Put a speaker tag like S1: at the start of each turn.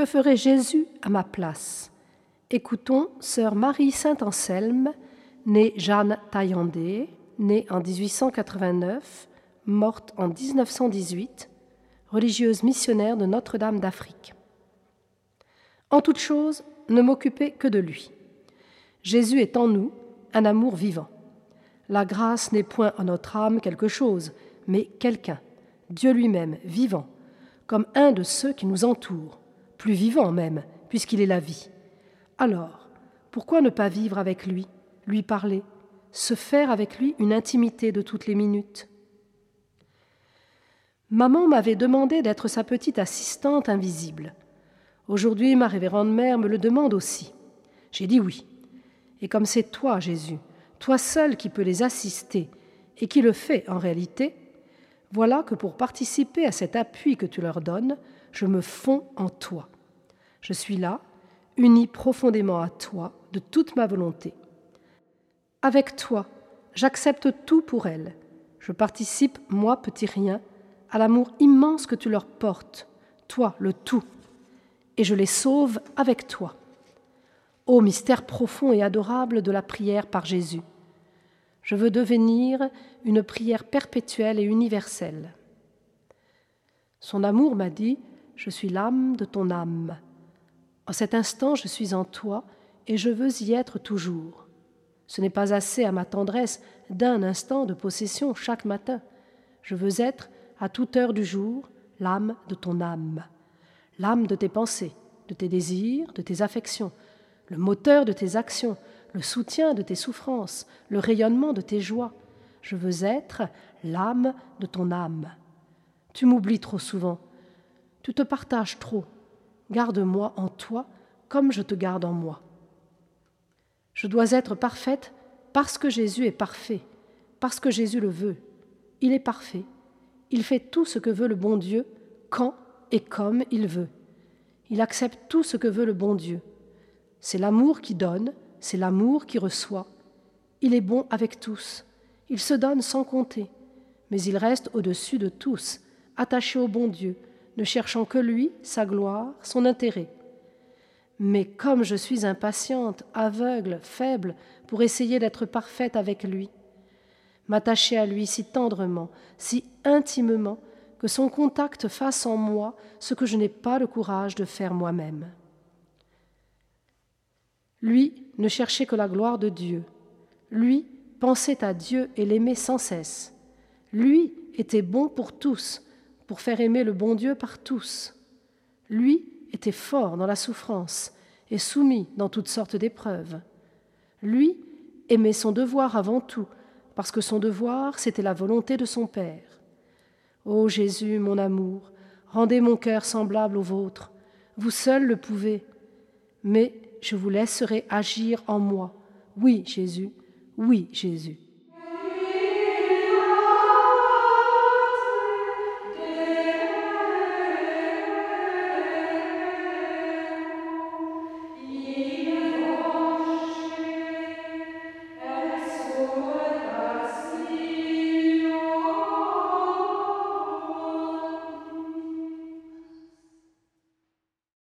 S1: Que ferait Jésus à ma place? Écoutons sœur Marie Saint-Anselme, née Jeanne Taillandé, née en 1889, morte en 1918, religieuse missionnaire de Notre-Dame d'Afrique. En toute chose, ne m'occuper que de lui. Jésus est en nous un amour vivant. La grâce n'est point en notre âme quelque chose, mais quelqu'un, Dieu lui-même, vivant, comme un de ceux qui nous entourent, plus vivant même, puisqu'il est la vie. Alors, pourquoi ne pas vivre avec lui, lui parler, se faire avec lui une intimité de toutes les minutes? Maman m'avait demandé d'être sa petite assistante invisible. Aujourd'hui, ma révérende mère me le demande aussi. J'ai dit oui. Et comme c'est toi, Jésus, toi seul qui peux les assister et qui le fait en réalité, voilà que pour participer à cet appui que tu leur donnes, je me fonds en toi. Je suis là, uni profondément à toi de toute ma volonté. Avec toi, j'accepte tout pour elles. Je participe, moi, petit rien, à l'amour immense que tu leur portes, toi, le tout, et je les sauve avec toi. Ô mystère profond et adorable de la prière par Jésus, je veux devenir une prière perpétuelle et universelle. Son amour m'a dit, je suis l'âme de ton âme. En cet instant, je suis en toi et je veux y être toujours. Ce n'est pas assez à ma tendresse d'un instant de possession chaque matin. Je veux être, à toute heure du jour, l'âme de ton âme, l'âme de tes pensées, de tes désirs, de tes affections, le moteur de tes actions, le soutien de tes souffrances, le rayonnement de tes joies. Je veux être l'âme de ton âme. Tu m'oublies trop souvent. Tu te partages trop. Garde-moi en toi comme je te garde en moi. Je dois être parfaite parce que Jésus est parfait, parce que Jésus le veut. Il est parfait. Il fait tout ce que veut le bon Dieu, quand et comme il veut. Il accepte tout ce que veut le bon Dieu. C'est l'amour qui donne, c'est l'amour qui reçoit. Il est bon avec tous. Il se donne sans compter. Mais il reste au-dessus de tous, attaché au bon Dieu, ne cherchant que lui, sa gloire, son intérêt. Mais comme je suis impatiente, aveugle, faible, pour essayer d'être parfaite avec lui, m'attacher à lui si tendrement, si intimement, que son contact fasse en moi ce que je n'ai pas le courage de faire moi-même. Lui ne cherchait que la gloire de Dieu. Lui pensait à Dieu et l'aimait sans cesse. Lui était bon pour tous, pour faire aimer le bon Dieu par tous. Lui était fort dans la souffrance et soumis dans toutes sortes d'épreuves. Lui aimait son devoir avant tout, parce que son devoir, c'était la volonté de son Père. Ô Jésus, mon amour, rendez mon cœur semblable au vôtre. Vous seul le pouvez. Mais je vous laisserai agir en moi. Oui, Jésus, oui, Jésus.